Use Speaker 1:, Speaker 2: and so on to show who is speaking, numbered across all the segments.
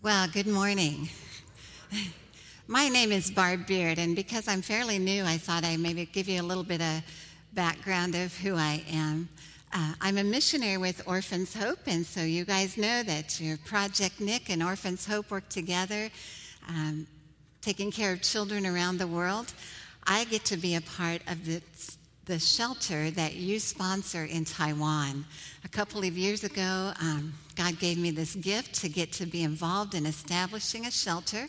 Speaker 1: Well, good morning. My name is Barb Beard, and because I'm fairly new, I thought I'd maybe give you a little bit of background of who I am. Uh, I'm a missionary with Orphans Hope, and so you guys know that your Project Nick and Orphans Hope work together, um, taking care of children around the world. I get to be a part of this the shelter that you sponsor in Taiwan. A couple of years ago, um, God gave me this gift to get to be involved in establishing a shelter.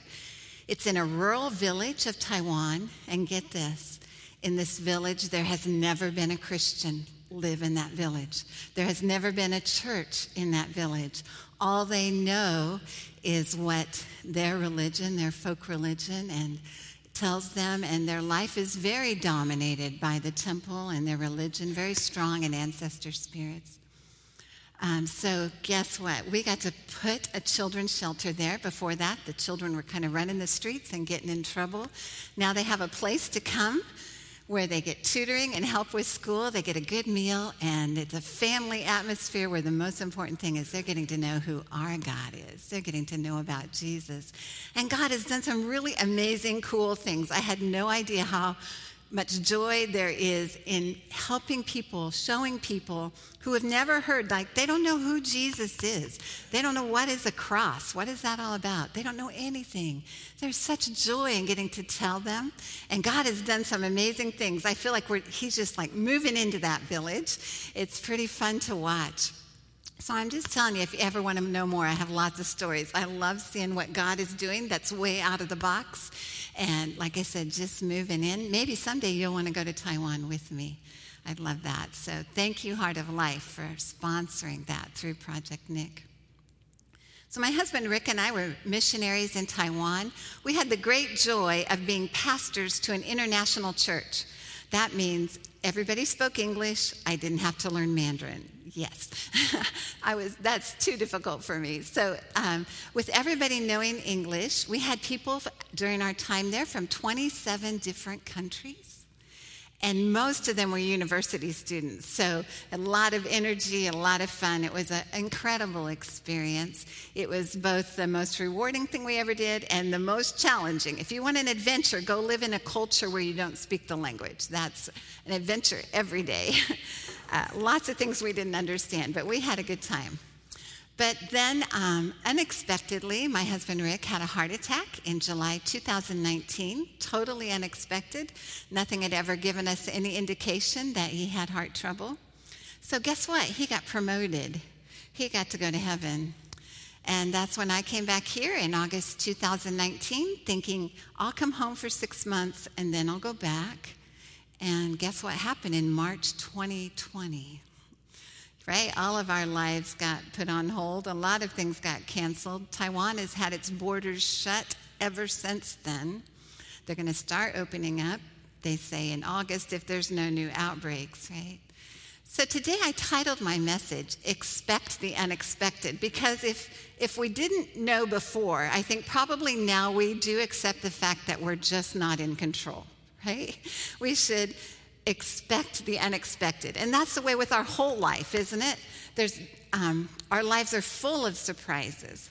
Speaker 1: It's in a rural village of Taiwan, and get this in this village, there has never been a Christian live in that village. There has never been a church in that village. All they know is what their religion, their folk religion, and tells them, and their life is very dominated by the temple and their religion, very strong in ancestor spirits. Um, so, guess what? We got to put a children's shelter there. Before that, the children were kind of running the streets and getting in trouble. Now they have a place to come where they get tutoring and help with school. They get a good meal, and it's a family atmosphere where the most important thing is they're getting to know who our God is. They're getting to know about Jesus. And God has done some really amazing, cool things. I had no idea how much joy there is in helping people, showing people who have never heard, like they don't know who Jesus is. They don't know what is a cross. What is that all about? They don't know anything. There's such joy in getting to tell them. And God has done some amazing things. I feel like He's just like moving into that village. It's pretty fun to watch. So I'm just telling you, if you ever want to know more, I have lots of stories. I love seeing what God is doing that's way out of the box. And like I said, just moving in. Maybe someday you'll want to go to Taiwan with me. I'd love that. So thank you, Heart of Life, for sponsoring that through Project Nick. So, my husband Rick and I were missionaries in Taiwan. We had the great joy of being pastors to an international church. That means everybody spoke English. I didn't have to learn Mandarin yes i was that's too difficult for me so um, with everybody knowing english we had people during our time there from 27 different countries and most of them were university students. So a lot of energy, a lot of fun. It was an incredible experience. It was both the most rewarding thing we ever did and the most challenging. If you want an adventure, go live in a culture where you don't speak the language. That's an adventure every day. uh, lots of things we didn't understand, but we had a good time. But then, um, unexpectedly, my husband Rick had a heart attack in July 2019, totally unexpected. Nothing had ever given us any indication that he had heart trouble. So, guess what? He got promoted. He got to go to heaven. And that's when I came back here in August 2019, thinking I'll come home for six months and then I'll go back. And guess what happened in March 2020? right? All of our lives got put on hold. A lot of things got canceled. Taiwan has had its borders shut ever since then. They're going to start opening up, they say, in August if there's no new outbreaks, right? So today I titled my message, Expect the Unexpected, because if, if we didn't know before, I think probably now we do accept the fact that we're just not in control, right? We should expect the unexpected. And that's the way with our whole life, isn't it? There's, um, our lives are full of surprises,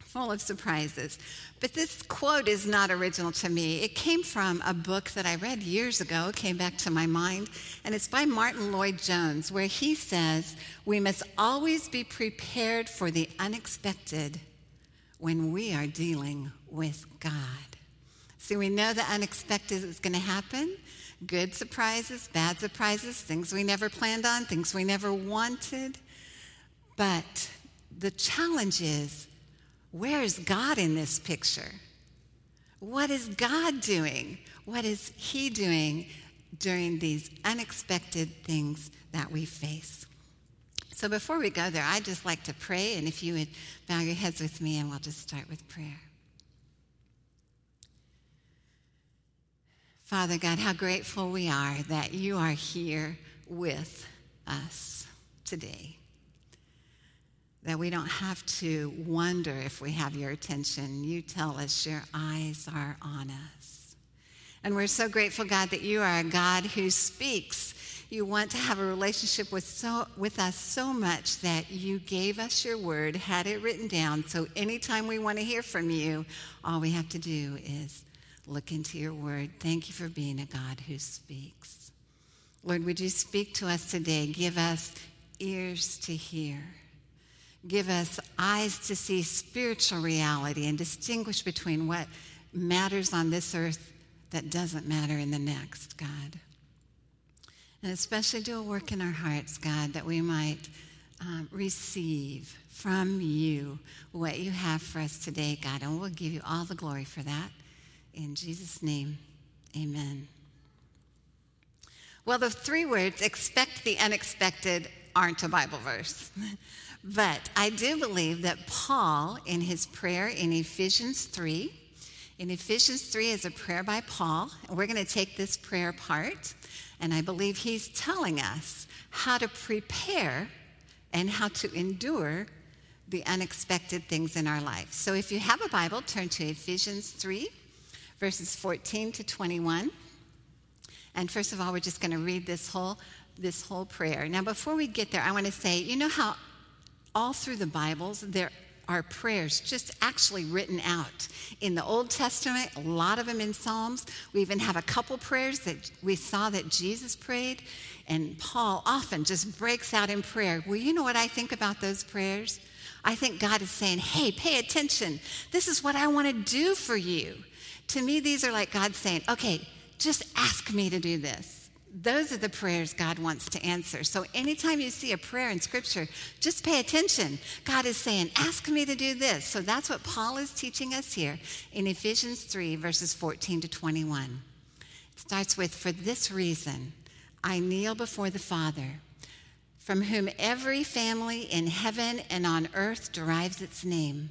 Speaker 1: full of surprises. But this quote is not original to me. It came from a book that I read years ago, came back to my mind, and it's by Martyn Lloyd-Jones, where he says, We must always be prepared for the unexpected when we are dealing with God. We know the unexpected is going to happen good surprises, bad surprises, things we never planned on, things we never wanted. But the challenge is where is God in this picture? What is God doing? What is He doing during these unexpected things that we face? So before we go there, I'd just like to pray, and if you would bow your heads with me, and we'll just start with prayer. Father God, how grateful we are that you are here with us today. That we don't have to wonder if we have your attention. You tell us your eyes are on us. And we're so grateful, God, that you are a God who speaks You want to have a relationship with, so, with us so much that you gave us your word, had it written down. So anytime we want to hear from you, all we have to do is look into your word. Thank you for being a God who speaks. Lord, would you speak to us today? Give us ears to hear. Give us eyes to see spiritual reality and distinguish between what matters on this earth that doesn't matter in the next, God. And especially do a work in our hearts, God, that we might um, receive from you what you have for us today, God. And we'll give you all the glory for that. In Jesus' name, amen. Well, the three words, expect the unexpected, aren't a Bible verse. but I do believe that Paul, in his prayer in Ephesians 3, in Ephesians 3 is a prayer by Paul. We're going to take this prayer apart. And I believe he's telling us how to prepare and how to endure the unexpected things in our life. So if you have a Bible, turn to Ephesians 3, verses 14 to 21. And first of all, we're just going to read this whole this whole prayer. Now, before we get there, I want to say, you know how all through the Bibles there are prayers just actually written out in the Old Testament, a lot of them in Psalms. We even have a couple prayers that we saw that Jesus prayed, and Paul often just breaks out in prayer. Well, you know what I think about those prayers? I think God is saying, hey, pay attention. This is what I want to do for you. To me, these are like God saying, okay, just ask me to do this. Those are the prayers God wants to answer. So anytime you see a prayer in Scripture, just pay attention. God is saying, Ask me to do this. So that's what Paul is teaching us here in Ephesians 3, verses 14 to 21. It starts with, For this reason, I kneel before the Father, from whom every family in heaven and on earth derives its name.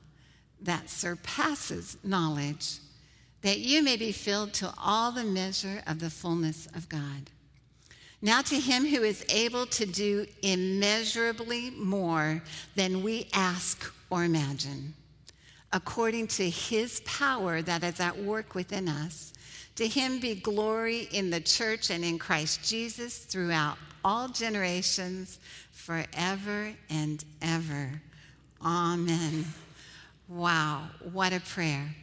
Speaker 1: that surpasses knowledge that you may be filled to all the measure of the fullness of God. Now, to him who is able to do immeasurably more than we ask or imagine, according to his power that is at work within us, to him be glory in the church and in Christ Jesus throughout all generations, forever and ever. Amen. Wow, what a prayer.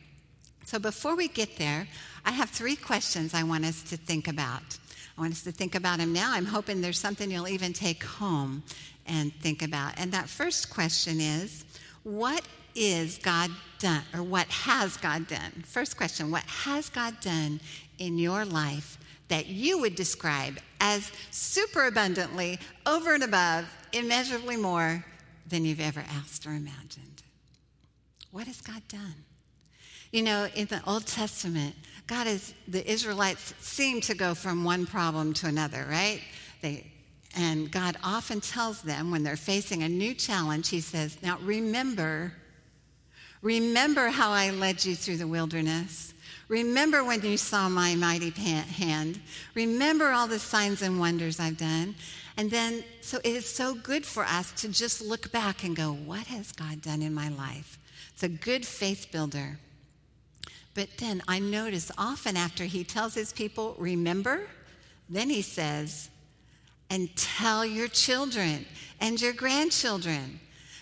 Speaker 1: So before we get there, I have three questions I want us to think about. I want us to think about them now. I'm hoping there's something you'll even take home and think about. And that first question is what is God done, or what has God done? First question what has God done in your life that you would describe as super abundantly, over and above, immeasurably more than you've ever asked or imagined? What has God done? You know, in the Old Testament, God is, the Israelites seem to go from one problem to another, right? They, and God often tells them when they're facing a new challenge, He says, Now remember, remember how I led you through the wilderness. Remember when you saw my mighty hand. Remember all the signs and wonders I've done. And then, so it is so good for us to just look back and go, What has God done in my life? It's a good faith builder. But then I notice often after he tells his people, remember, then he says, and tell your children and your grandchildren.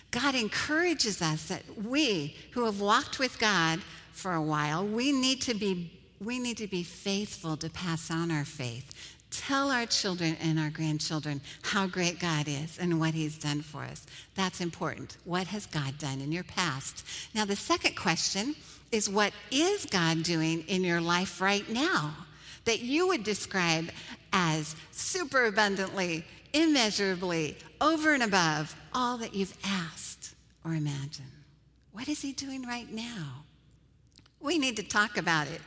Speaker 1: God encourages us that we who have walked with God for a while, we need to be we need to be faithful to pass on our faith. Tell our children and our grandchildren how great God is and what He's done for us. That's important. What has God done in your past? Now, the second question is what is God doing in your life right now that you would describe as super abundantly, immeasurably, over and above all that you've asked or imagined? What is He doing right now? We need to talk about it.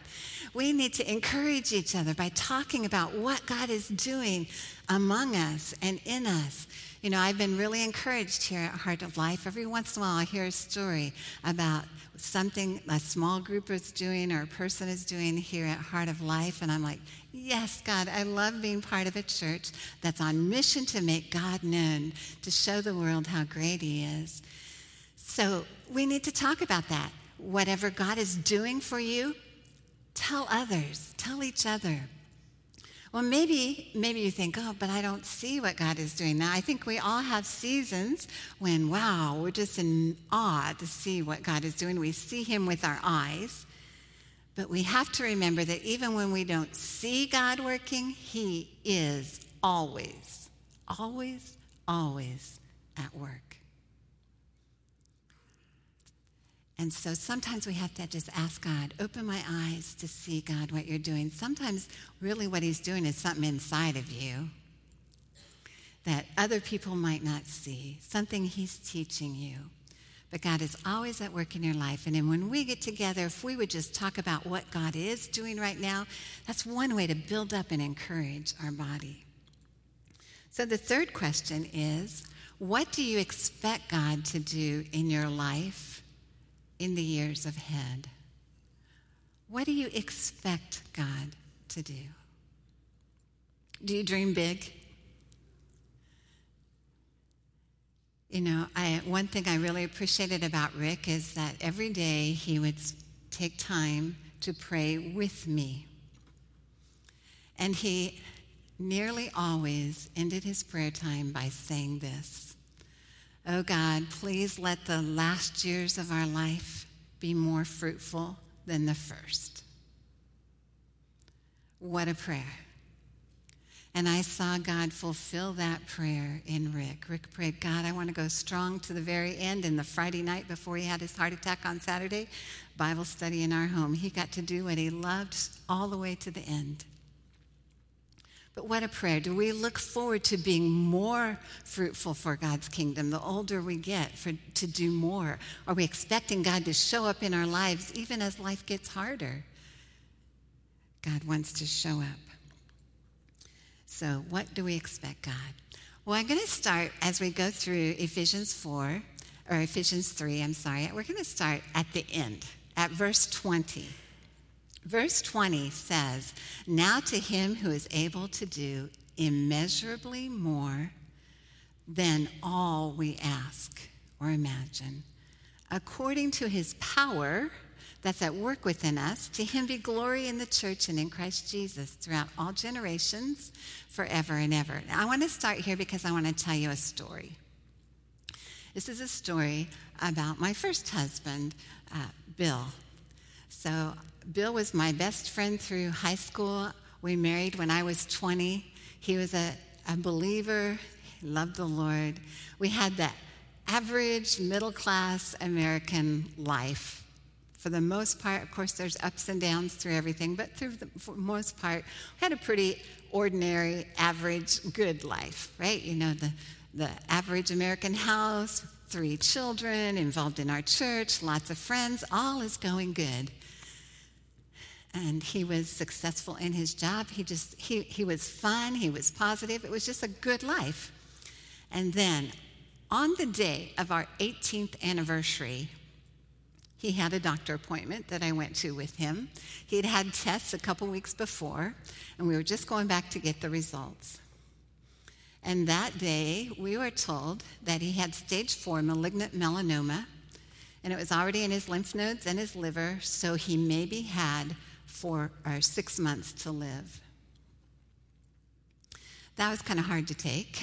Speaker 1: We need to encourage each other by talking about what God is doing among us and in us. You know, I've been really encouraged here at Heart of Life. Every once in a while, I hear a story about something a small group is doing or a person is doing here at Heart of Life, and I'm like, yes, God, I love being part of a church that's on mission to make God known, to show the world how great He is. So we need to talk about that. Whatever God is doing for you, tell others, tell each other. Well, maybe, maybe you think, oh, but I don't see what God is doing now. I think we all have seasons when, wow, we're just in awe to see what God is doing. We see Him with our eyes. But we have to remember that even when we don't see God working, He is always, always, always at work. And so sometimes we have to just ask God, open my eyes to see, God, what you're doing. Sometimes, really, what He's doing is something inside of you that other people might not see, something He's teaching you. But God is always at work in your life. And then when we get together, if we would just talk about what God is doing right now, that's one way to build up and encourage our body. So the third question is what do you expect God to do in your life? In the years ahead? What do you expect God to do? Do you dream big? You know, I, one thing I really appreciated about Rick is that every day he would take time to pray with me. And he nearly always ended his prayer time by saying this Oh God, please let the last years of our life be more fruitful than the first. What a prayer. And I saw God fulfill that prayer in Rick. Rick prayed, God, I want to go strong to the very end. And the Friday night before he had his heart attack on Saturday, Bible study in our home, he got to do what he loved all the way to the end. But what a prayer. Do we look forward to being more fruitful for God's kingdom the older we get for, to do more? Are we expecting God to show up in our lives even as life gets harder? God wants to show up. So, what do we expect, God? Well, I'm going to start as we go through Ephesians 4, or Ephesians 3, I'm sorry. We're going to start at the end, at verse 20. Verse 20 says, Now to him who is able to do immeasurably more than all we ask or imagine, according to his power that's at work within us, to him be glory in the church and in Christ Jesus throughout all generations, forever and ever. Now, I want to start here because I want to tell you a story. This is a story about my first husband, uh, Bill. So Bill was my best friend through high school. We married when I was 20. He was a, a believer, he loved the Lord. We had the average middle class American life. For the most part, of course, there's ups and downs through everything, but through the for most part, we had a pretty ordinary, average, good life, right? You know, the, the average American house, three children, involved in our church, lots of friends, all is going good and he was successful in his job. He just he, he was fun, he was positive. It was just a good life. And then on the day of our 18th anniversary, he had a doctor appointment that I went to with him. He had had tests a couple weeks before, and we were just going back to get the results. And that day, we were told that he had stage four malignant melanoma, and it was already in his lymph nodes and his liver, so he maybe had for our six months to live. That was kind of hard to take.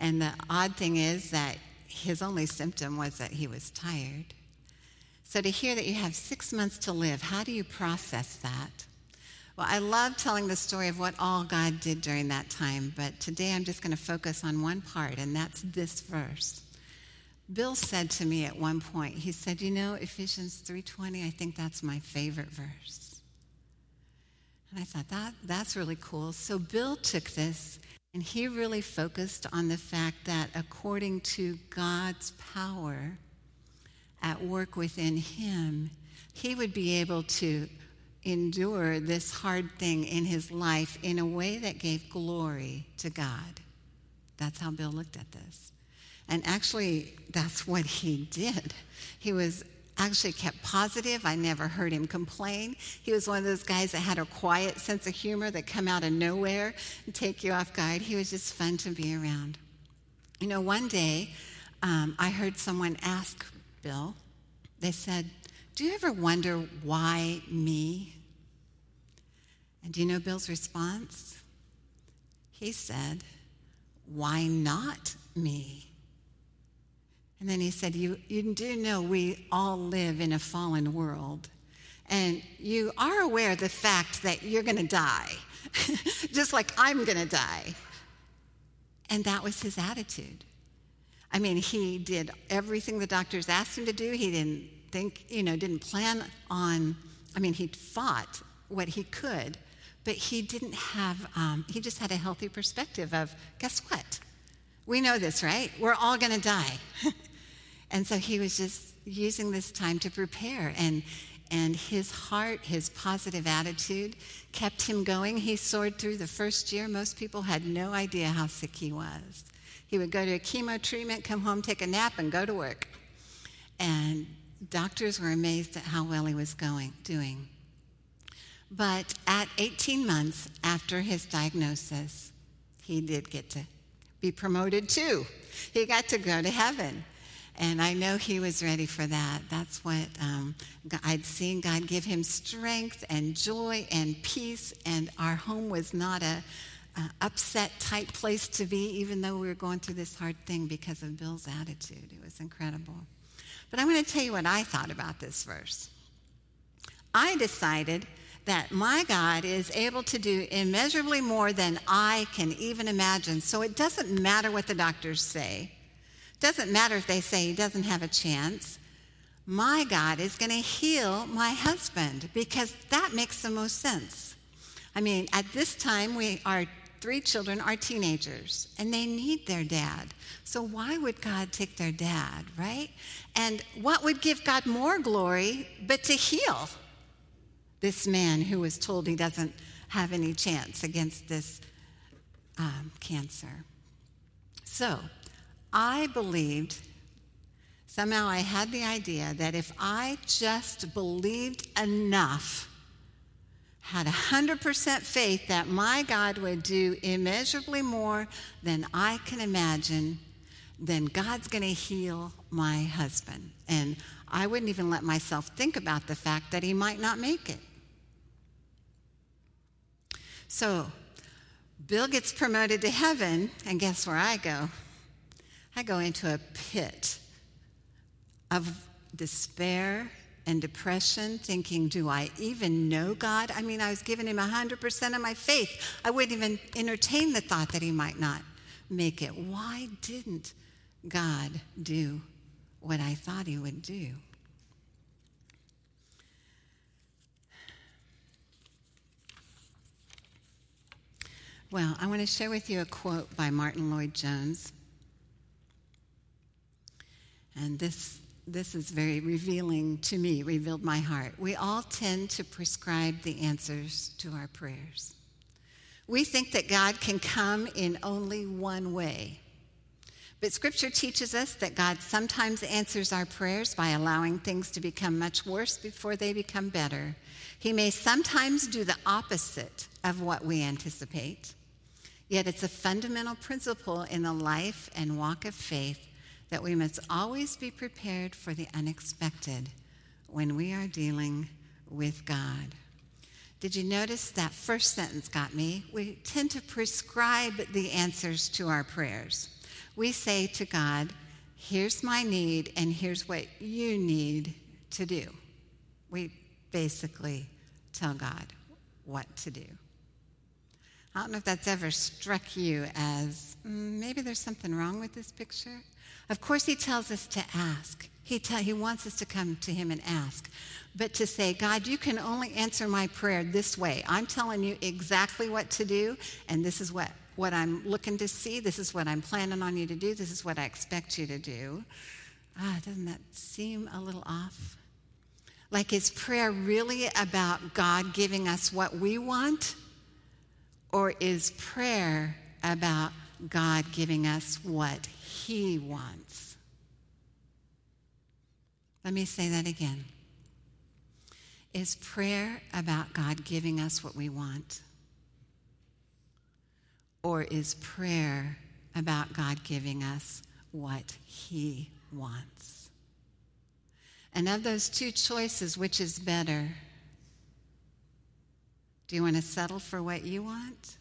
Speaker 1: And the odd thing is that his only symptom was that he was tired. So to hear that you have six months to live, how do you process that? Well, I love telling the story of what all God did during that time, but today I'm just going to focus on one part, and that's this verse. Bill said to me at one point, he said, "You know, Ephesians 3:20, I think that's my favorite verse." And I thought, that, that's really cool. So Bill took this and he really focused on the fact that according to God's power at work within him, he would be able to endure this hard thing in his life in a way that gave glory to God. That's how Bill looked at this. And actually, that's what he did. He was actually kept positive. I never heard him complain. He was one of those guys that had a quiet sense of humor that come out of nowhere and take you off guard. He was just fun to be around. You know, one day um, I heard someone ask Bill, they said, Do you ever wonder why me? And do you know Bill's response? He said, Why not me? And then he said, you, you do know we all live in a fallen world. And you are aware of the fact that you're going to die, just like I'm going to die. And that was his attitude. I mean, he did everything the doctors asked him to do. He didn't think, you know, didn't plan on, I mean, he fought what he could, but he didn't have, um, he just had a healthy perspective of, guess what? We know this, right? We're all going to die. And so he was just using this time to prepare. And, and his heart, his positive attitude kept him going. He soared through the first year. Most people had no idea how sick he was. He would go to a chemo treatment, come home, take a nap, and go to work. And doctors were amazed at how well he was going, doing. But at 18 months after his diagnosis, he did get to be promoted too. He got to go to heaven. And I know he was ready for that. That's what um, I'd seen God give him strength and joy and peace. And our home was not a, upset type place to be, even though we were going through this hard thing because of Bill's attitude. It was incredible. But I'm going to tell you what I thought about this verse. I decided that my God is able to do immeasurably more than I can even imagine. So it doesn't matter what the doctors say. Doesn't matter if they say he doesn't have a chance. My God is going to heal my husband because that makes the most sense. I mean, at this time, we our three children are teenagers and they need their dad. So why would God take their dad, right? And what would give God more glory but to heal this man who was told he doesn't have any chance against this um, cancer? So I believed, somehow I had the idea that if I just believed enough, had 100% faith that my God would do immeasurably more than I can imagine, then God's going to heal my husband. And I wouldn't even let myself think about the fact that he might not make it. So, Bill gets promoted to heaven, and guess where I go? I go into a pit of despair and depression, thinking, Do I even know God? I mean, I was giving him 100% of my faith. I wouldn't even entertain the thought that he might not make it. Why didn't God do what I thought he would do? Well, I want to share with you a quote by Martyn Lloyd-Jones. And this, this is very revealing to me, revealed my heart. We all tend to prescribe the answers to our prayers. We think that God can come in only one way. But scripture teaches us that God sometimes answers our prayers by allowing things to become much worse before they become better. He may sometimes do the opposite of what we anticipate. Yet it's a fundamental principle in the life and walk of faith that we must always be prepared for the unexpected when we are dealing with God. Did you notice that first sentence got me? We tend to prescribe the answers to our prayers. We say to God, Here's my need, and here's what you need to do. We basically tell God what to do. I don't know if that's ever struck you as mm, maybe there's something wrong with this picture. Of course, he tells us to ask. He, he wants us to come to him and ask. But to say, God, you can only answer my prayer this way. I'm telling you exactly what to do, and this is what, what I'm looking to see. This is what I'm planning on you to do. This is what I expect you to do. Ah, doesn't that seem a little off? Like, is prayer really about God giving us what we want? Or is prayer about God giving us what He wants? Let me say that again. Is prayer about God giving us what we want? Or is prayer about God giving us what He wants? And of those two choices, which is better? Do you want to settle for what you want?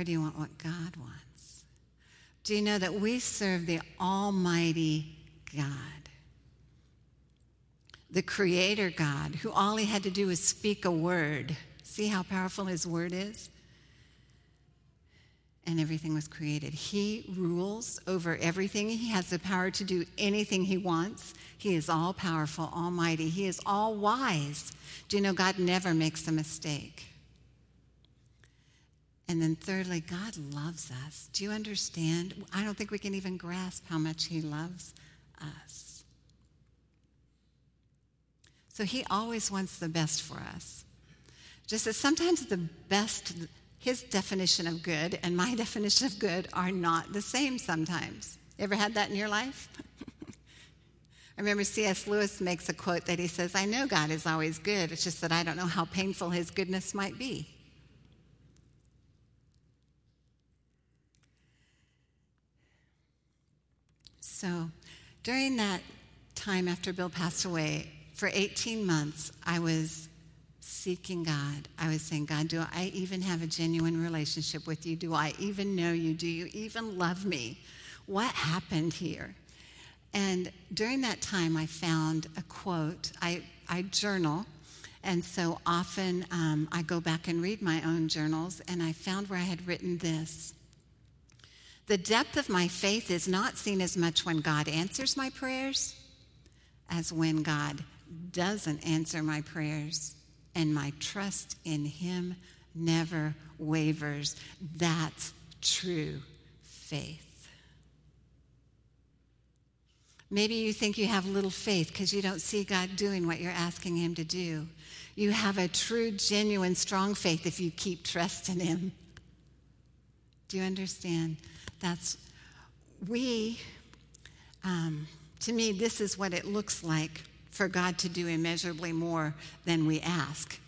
Speaker 1: Or do you want what God wants? Do you know that we serve the Almighty God? The Creator God, who all He had to do was speak a word. See how powerful His word is? and everything was created. He rules over everything. He has the power to do anything he wants. He is all powerful, almighty. He is all wise. Do you know God never makes a mistake? And then, thirdly, God loves us. Do you understand? I don't think we can even grasp how much He loves us. So, He always wants the best for us. Just as sometimes the best his definition of good and my definition of good are not the same sometimes. You ever had that in your life? I remember C.S. Lewis makes a quote that he says, I know God is always good, it's just that I don't know how painful his goodness might be. So during that time after Bill passed away, for 18 months, I was seeking God. I was saying, God, do I even have a genuine relationship with you? Do I even know you? Do you even love me? What happened here? And during that time, I found a quote. I, I journal, and so often um, I go back and read my own journals, and I found where I had written this The depth of my faith is not seen as much when God answers my prayers as when God doesn't answer my prayers and my trust in Him never wavers. That's true faith. Maybe you think you have little faith because you don't see God doing what you're asking Him to do. You have a true, genuine, strong faith if you keep trusting Him. Do you understand? That's, we, um, to me, this is what it looks like for God to do immeasurably more than we ask.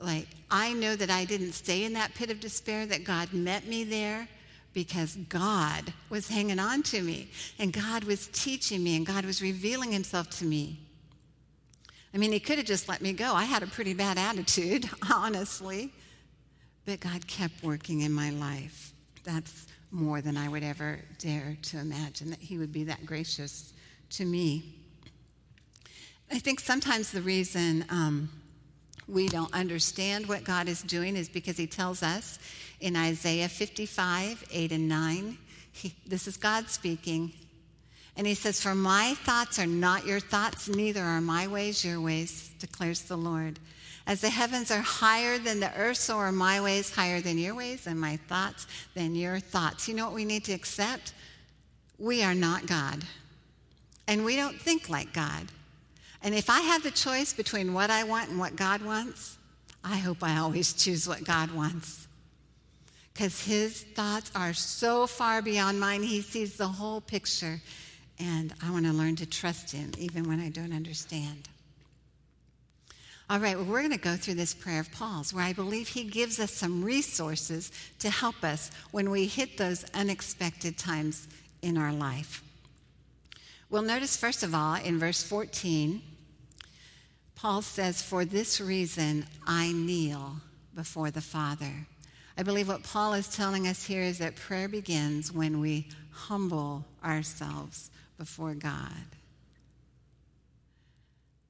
Speaker 1: Like, I know that I didn't stay in that pit of despair, that God met me there because God was hanging on to me and God was teaching me and God was revealing himself to me. I mean, he could have just let me go. I had a pretty bad attitude, honestly. But God kept working in my life. That's more than I would ever dare to imagine that he would be that gracious to me. I think sometimes the reason um, we don't understand what God is doing is because He tells us in Isaiah 55, 8 and 9, he, this is God speaking. And He says, For my thoughts are not your thoughts, neither are my ways your ways, declares the Lord. As the heavens are higher than the earth, so are my ways higher than your ways, and my thoughts than your thoughts. You know what we need to accept? We are not God. And we don't think like God. And if I have the choice between what I want and what God wants, I hope I always choose what God wants. Because his thoughts are so far beyond mine, he sees the whole picture. And I want to learn to trust him even when I don't understand. All right, well, we're going to go through this prayer of Paul's where I believe he gives us some resources to help us when we hit those unexpected times in our life. Well, notice, first of all, in verse 14, Paul says, For this reason I kneel before the Father. I believe what Paul is telling us here is that prayer begins when we humble ourselves before God.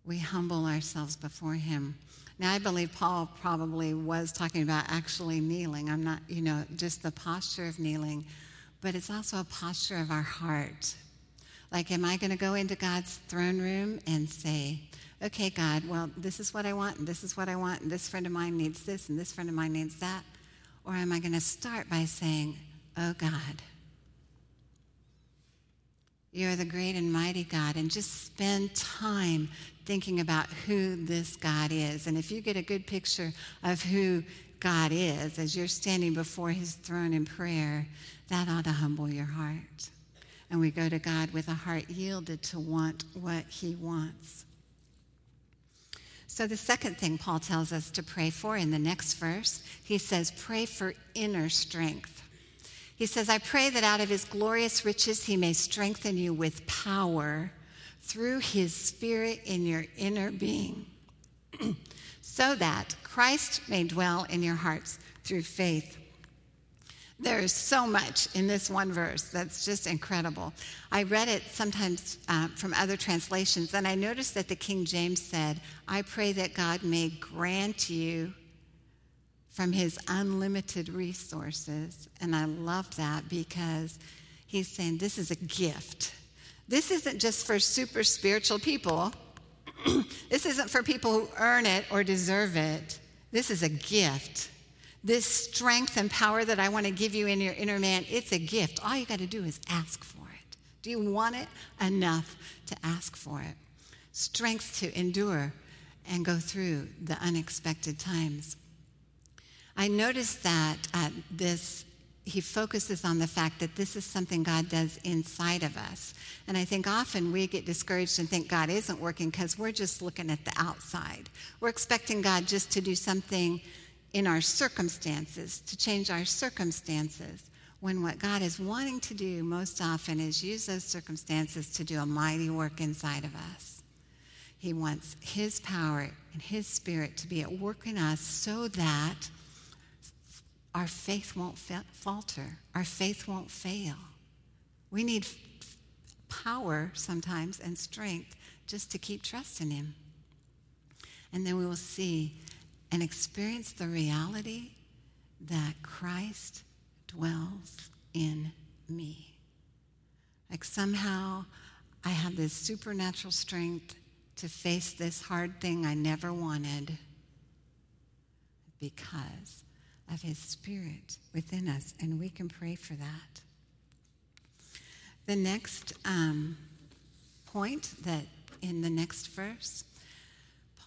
Speaker 1: We humble ourselves before Him. Now, I believe Paul probably was talking about actually kneeling. I'm not, you know, just the posture of kneeling, but it's also a posture of our heart. Like, am I going to go into God's throne room and say, okay, God, well, this is what I want, and this is what I want, and this friend of mine needs this, and this friend of mine needs that? Or am I going to start by saying, oh, God, You're the great and mighty God. And just spend time thinking about who this God is. And if you get a good picture of who God is as you're standing before his throne in prayer, that ought to humble your heart. And we go to God with a heart yielded to want what he wants. So, the second thing Paul tells us to pray for in the next verse, he says, pray for inner strength. He says, I pray that out of his glorious riches he may strengthen you with power through his spirit in your inner being, so that Christ may dwell in your hearts through faith. There is so much in this one verse that's just incredible. I read it sometimes uh, from other translations, and I noticed that the King James said, I pray that God may grant you from his unlimited resources. And I love that because he's saying this is a gift. This isn't just for super spiritual people. this isn't for people who earn it or deserve it. This is a gift. This strength and power that I want to give you in your inner man, it's a gift. All you got to do is ask for it. Do you want it enough to ask for it? Strength to endure and go through the unexpected times. I noticed that this he focuses on the fact that this is something God does inside of us. And I think often we get discouraged and think God isn't working because we're just looking at the outside. We're expecting God just to do something in our circumstances, to change our circumstances, when what God is wanting to do most often is use those circumstances to do a mighty work inside of us. He wants His power and His Spirit to be at work in us so that our faith won't falter, our faith won't fail. We need power sometimes and strength just to keep trusting Him. And then we will see and experience the reality that Christ dwells in me. Like somehow I have this supernatural strength to face this hard thing I never wanted because of His Spirit within us, and we can pray for that. The next um, point that in the next verse,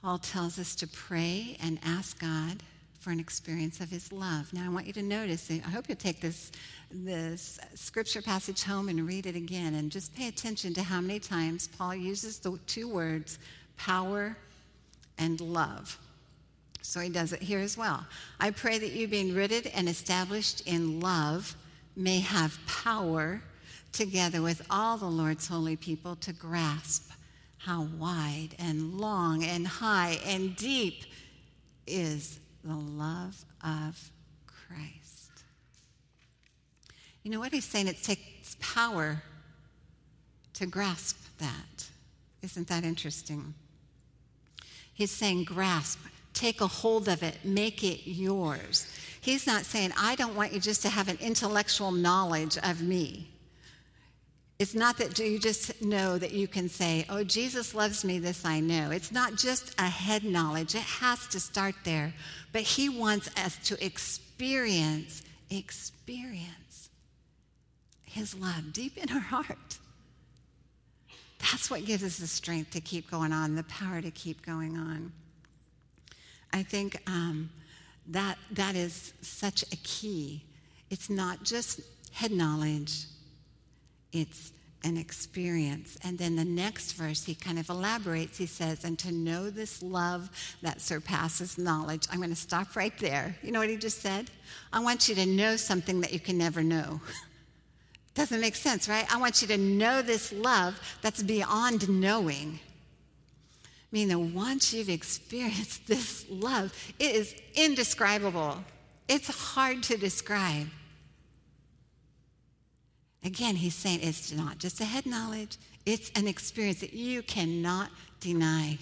Speaker 1: Paul tells us to pray and ask God for an experience of his love. Now, I want you to notice, I hope you'll take this, this scripture passage home and read it again, and just pay attention to how many times Paul uses the two words power and love. So he does it here as well. I pray that you, being rooted and established in love, may have power together with all the Lord's holy people to grasp how wide and long and high and deep is the love of Christ. You know what he's saying? It takes power to grasp that. Isn't that interesting? He's saying, grasp, take a hold of it, make it yours. He's not saying, I don't want you just to have an intellectual knowledge of me. It's not that you just know that you can say, Oh, Jesus loves me, this I know. It's not just a head knowledge, it has to start there. But He wants us to experience, experience His love deep in our heart. That's what gives us the strength to keep going on, the power to keep going on. I think um, that that is such a key. It's not just head knowledge, it's an experience. And then the next verse, he kind of elaborates. He says, And to know this love that surpasses knowledge. I'm going to stop right there. You know what he just said? I want you to know something that you can never know. Doesn't make sense, right? I want you to know this love that's beyond knowing meaning once you've experienced this love, it is indescribable. It's hard to describe. Again, he's saying it's not just a head knowledge, it's an experience that you cannot deny.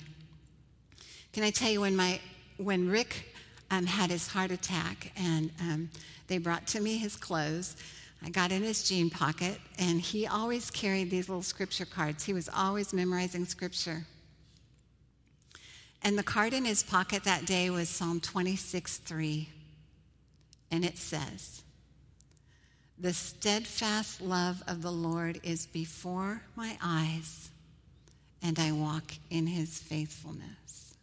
Speaker 1: Can I tell you when my when Rick um, had his heart attack and um, they brought to me his clothes, I got in his jean pocket and he always carried these little scripture cards. He was always memorizing scripture. And the card in his pocket that day was Psalm 26 3. And it says, The steadfast love of the Lord is before my eyes, and I walk in his faithfulness.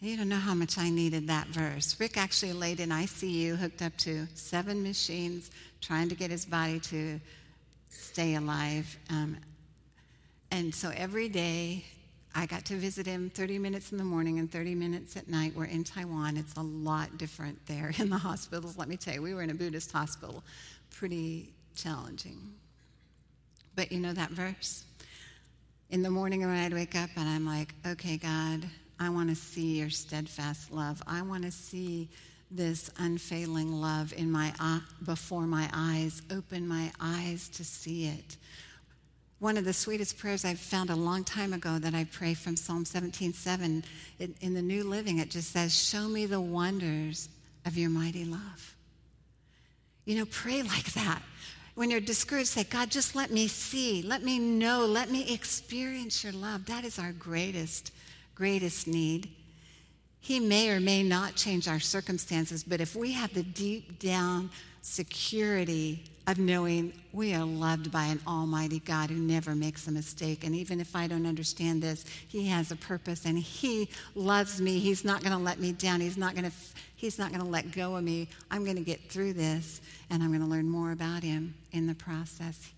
Speaker 1: You don't know how much I needed that verse. Rick actually laid in ICU, hooked up to seven machines, trying to get his body to stay alive. Um, and so every day, I got to visit him 30 minutes in the morning and 30 minutes at night. We're in Taiwan. It's a lot different there in the hospitals. Let me tell you, we were in a Buddhist hospital. Pretty challenging. But you know that verse? In the morning when I'd wake up and I'm like, okay, God, I want to see your steadfast love. I want to see this unfailing love in my before my eyes. Open my eyes to see it. One of the sweetest prayers I've found a long time ago that I pray from Psalm 17:7 in, in the New Living, it just says, "Show me the wonders of your mighty love." You know, pray like that. When you're discouraged, say, God, just let me see, let me know, let me experience your love. That is our greatest, greatest need. He may or may not change our circumstances, but if we have the deep down security of knowing we are loved by an almighty God who never makes a mistake. And even if I don't understand this, He has a purpose and He loves me. He's not going to let me down. He's not going to. He's not going to let go of me. I'm going to get through this and I'm going to learn more about Him in the process.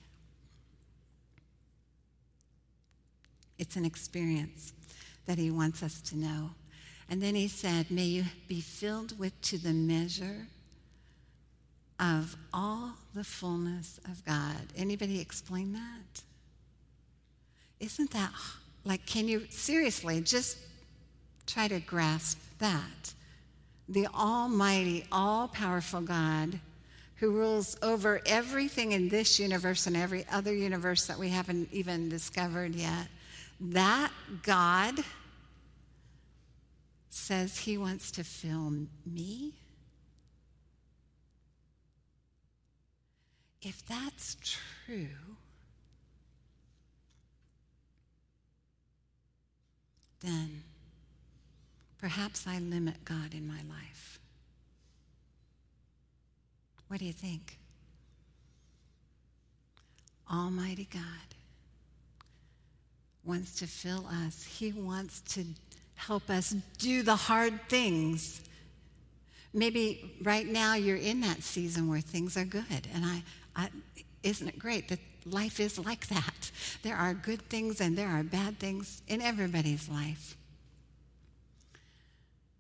Speaker 1: It's an experience that He wants us to know. And then He said, May you be filled with to the measure of all the fullness of God. Anybody explain that? Isn't that like, can you seriously just try to grasp that? The Almighty, all powerful God who rules over everything in this universe and every other universe that we haven't even discovered yet. That God says he wants to fill me If that's true, then perhaps I limit God in my life. What do you think? Almighty God wants to fill us, He wants to help us do the hard things. Maybe right now you're in that season where things are good, and I, I, isn't it great that life is like that? There are good things and there are bad things in everybody's life.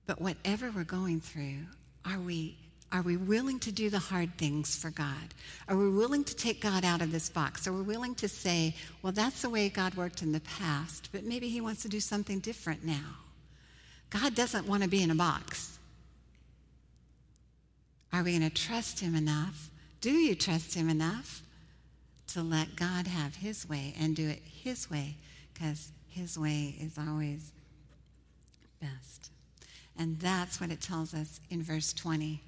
Speaker 1: But whatever we're going through, are we are we willing to do the hard things for God? Are we willing to take God out of this box? Are we willing to say, well, that's the way God worked in the past, but maybe He wants to do something different now? God doesn't want to be in a box. Are we going to trust Him enough do you trust Him enough to let God have His way and do it His way? Because His way is always best. And that's what it tells us in verse 20.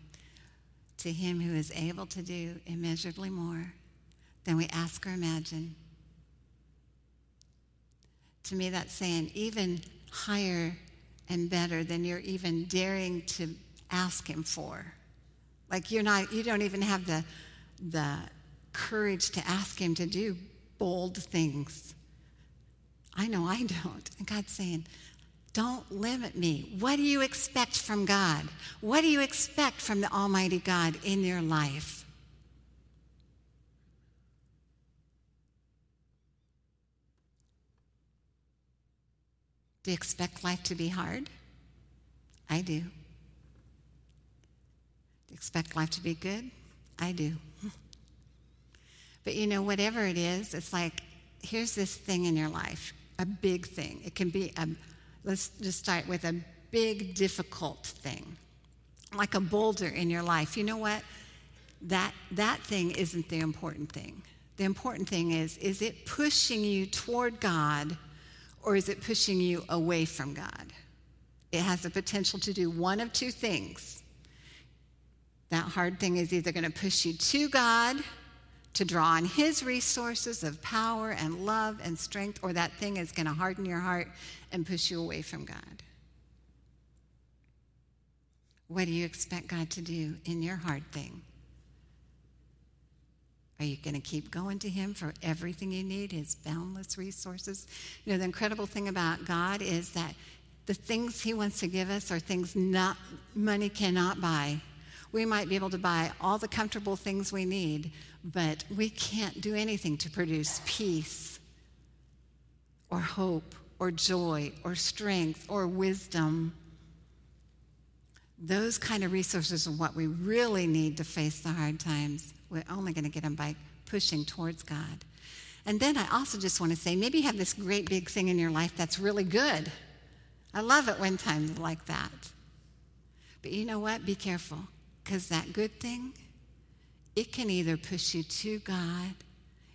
Speaker 1: To Him who is able to do immeasurably more than we ask or imagine. To me, that's saying even higher and better than you're even daring to ask Him for. Like you're not, you don't even have the, the courage to ask him to do bold things. I know I don't. And God's saying, don't limit me. What do you expect from God? What do you expect from the Almighty God in your life? Do you expect life to be hard? I do expect life to be good? I do. But you know, whatever it is, it's like, here's this thing in your life, a big thing. It can be a, let's just start with a big, difficult thing, like a boulder in your life. You know what? That, that thing isn't the important thing. The important thing is, is it pushing you toward God or is it pushing you away from God? It has the potential to do one of two things. That hard thing is either going to push you to God to draw on His resources of power and love and strength, or that thing is going to harden your heart and push you away from God. What do you expect God to do in your hard thing? Are you going to keep going to Him for everything you need, His boundless resources? You know, the incredible thing about God is that the things He wants to give us are things not, money cannot buy. We might be able to buy all the comfortable things we need, but we can't do anything to produce peace or hope or joy or strength or wisdom. Those kind of resources are what we really need to face the hard times. We're only going to get them by pushing towards God. And then I also just want to say maybe you have this great big thing in your life that's really good. I love it when times like that. But you know what? Be careful because that good thing, it can either push you to God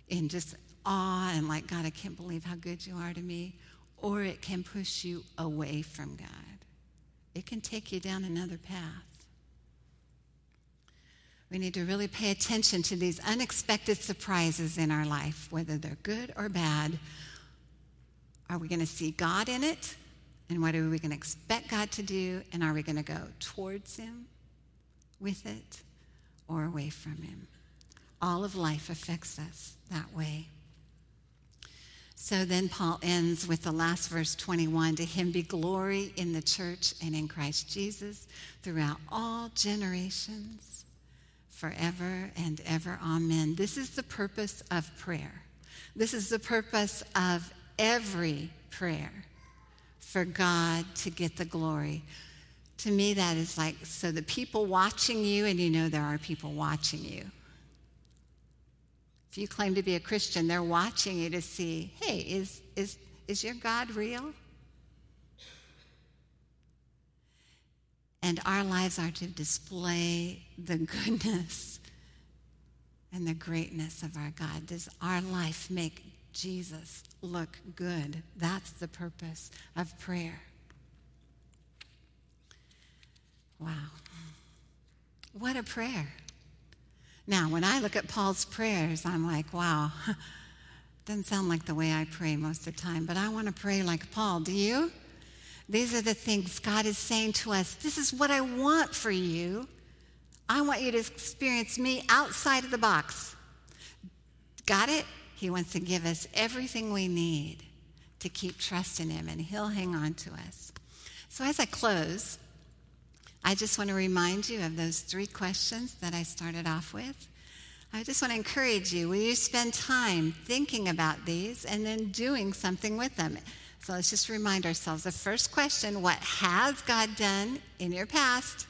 Speaker 1: in just awe and like, God, I can't believe how good you are to me, or it can push you away from God. It can take you down another path. We need to really pay attention to these unexpected surprises in our life, whether they're good or bad. Are we going to see God in it? And what are we going to expect God to do? And are we going to go towards Him with it or away from Him? All of life affects us that way. So then Paul ends with the last verse 21 To him be glory in the church and in Christ Jesus throughout all generations, forever and ever. Amen. This is the purpose of prayer. This is the purpose of every prayer for God to get the glory. To me, that is like so the people watching you, and you know there are people watching you. If you claim to be a Christian, they're watching you to see hey, is, is, is your God real? And our lives are to display the goodness and the greatness of our God. Does our life make Jesus look good? That's the purpose of prayer. Wow. What a prayer. Now, when I look at Paul's prayers, I'm like, wow, doesn't sound like the way I pray most of the time, but I want to pray like Paul. Do you? These are the things God is saying to us. This is what I want for you. I want you to experience me outside of the box. Got it? He wants to give us everything we need to keep trusting Him, and He'll hang on to us. So, as I close, I just want to remind you of those three questions that I started off with. I just want to encourage you will you spend time thinking about these and then doing something with them? So let's just remind ourselves the first question what has God done in your past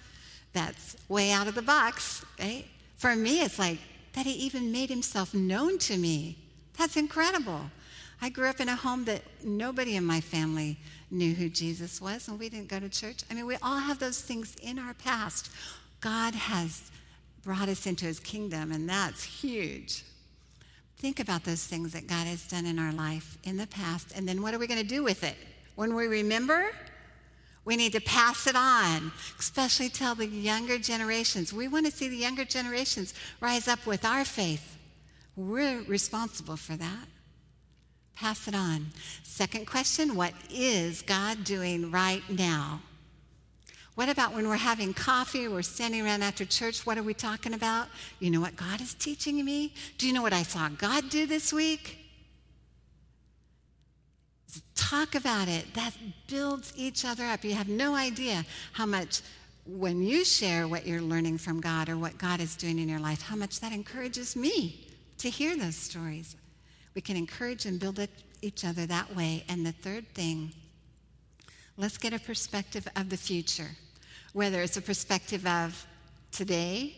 Speaker 1: that's way out of the box, right? For me, it's like that He even made Himself known to me. That's incredible. I grew up in a home that nobody in my family knew who Jesus was and we didn't go to church. I mean, we all have those things in our past. God has brought us into his kingdom, and that's huge. Think about those things that God has done in our life in the past, and then what are we going to do with it? When we remember, we need to pass it on, especially tell the younger generations. We want to see the younger generations rise up with our faith. We're responsible for that. Pass it on. Second question What is God doing right now? What about when we're having coffee, we're standing around after church? What are we talking about? You know what God is teaching me? Do you know what I saw God do this week? Talk about it. That builds each other up. You have no idea how much, when you share what you're learning from God or what God is doing in your life, how much that encourages me to hear those stories. We can encourage and build each other that way. And the third thing, let's get a perspective of the future, whether it's a perspective of today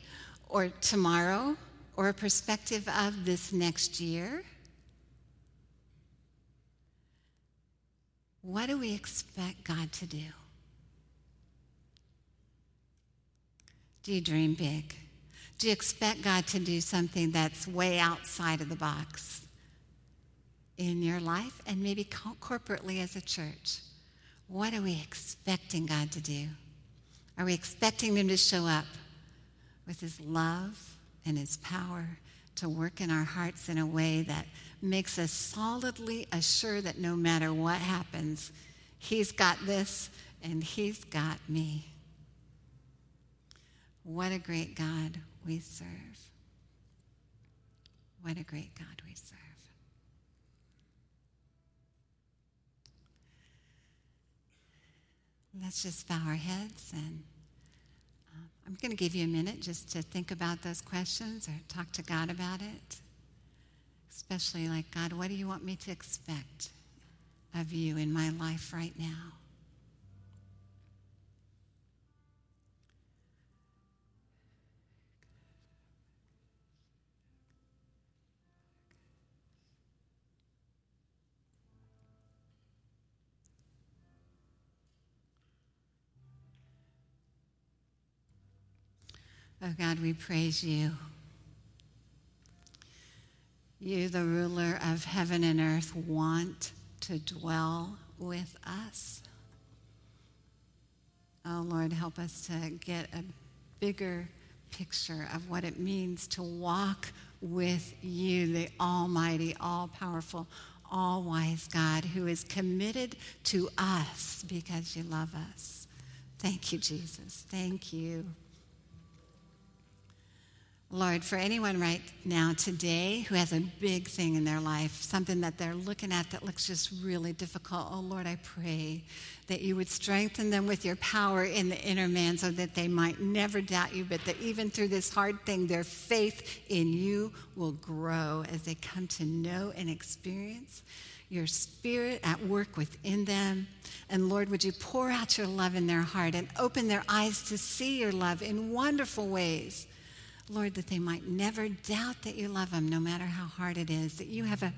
Speaker 1: or tomorrow or a perspective of this next year. What do we expect God to do? Do you dream big? Do you expect God to do something that's way outside of the box? In your life and maybe corporately as a church. What are we expecting God to do? Are we expecting Him to show up with His love and His power to work in our hearts in a way that makes us solidly assured that no matter what happens, He's got this and He's got me? What a great God we serve. What a great God we serve. Let's just bow our heads and uh, I'm going to give you a minute just to think about those questions or talk to God about it. Especially like, God, what do you want me to expect of you in my life right now? Oh God, we praise you. You, the ruler of heaven and earth, want to dwell with us. Oh Lord, help us to get a bigger picture of what it means to walk with you, the Almighty, all powerful, all wise God who is committed to us because you love us. Thank you, Jesus. Thank you. Lord, for anyone right now today who has a big thing in their life, something that they're looking at that looks just really difficult, oh Lord, I pray that you would strengthen them with your power in the inner man so that they might never doubt you, but that even through this hard thing, their faith in you will grow as they come to know and experience your spirit at work within them. And Lord, would you pour out your love in their heart and open their eyes to see your love in wonderful ways Lord, that they might never doubt that you love them, no matter how hard it is, that you have a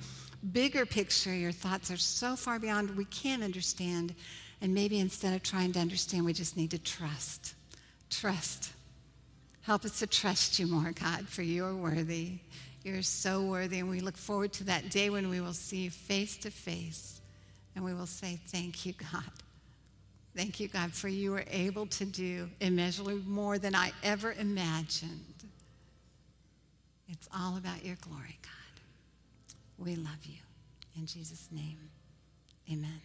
Speaker 1: bigger picture. Your thoughts are so far beyond we can't understand. And maybe instead of trying to understand, we just need to trust. Trust. Help us to trust you more, God, for you are worthy. You're so worthy. And we look forward to that day when we will see you face to face and we will say, Thank you, God. Thank you, God, for you are able to do immeasurably more than I ever imagined. It's all about your glory, God. We love you. In Jesus' name, amen.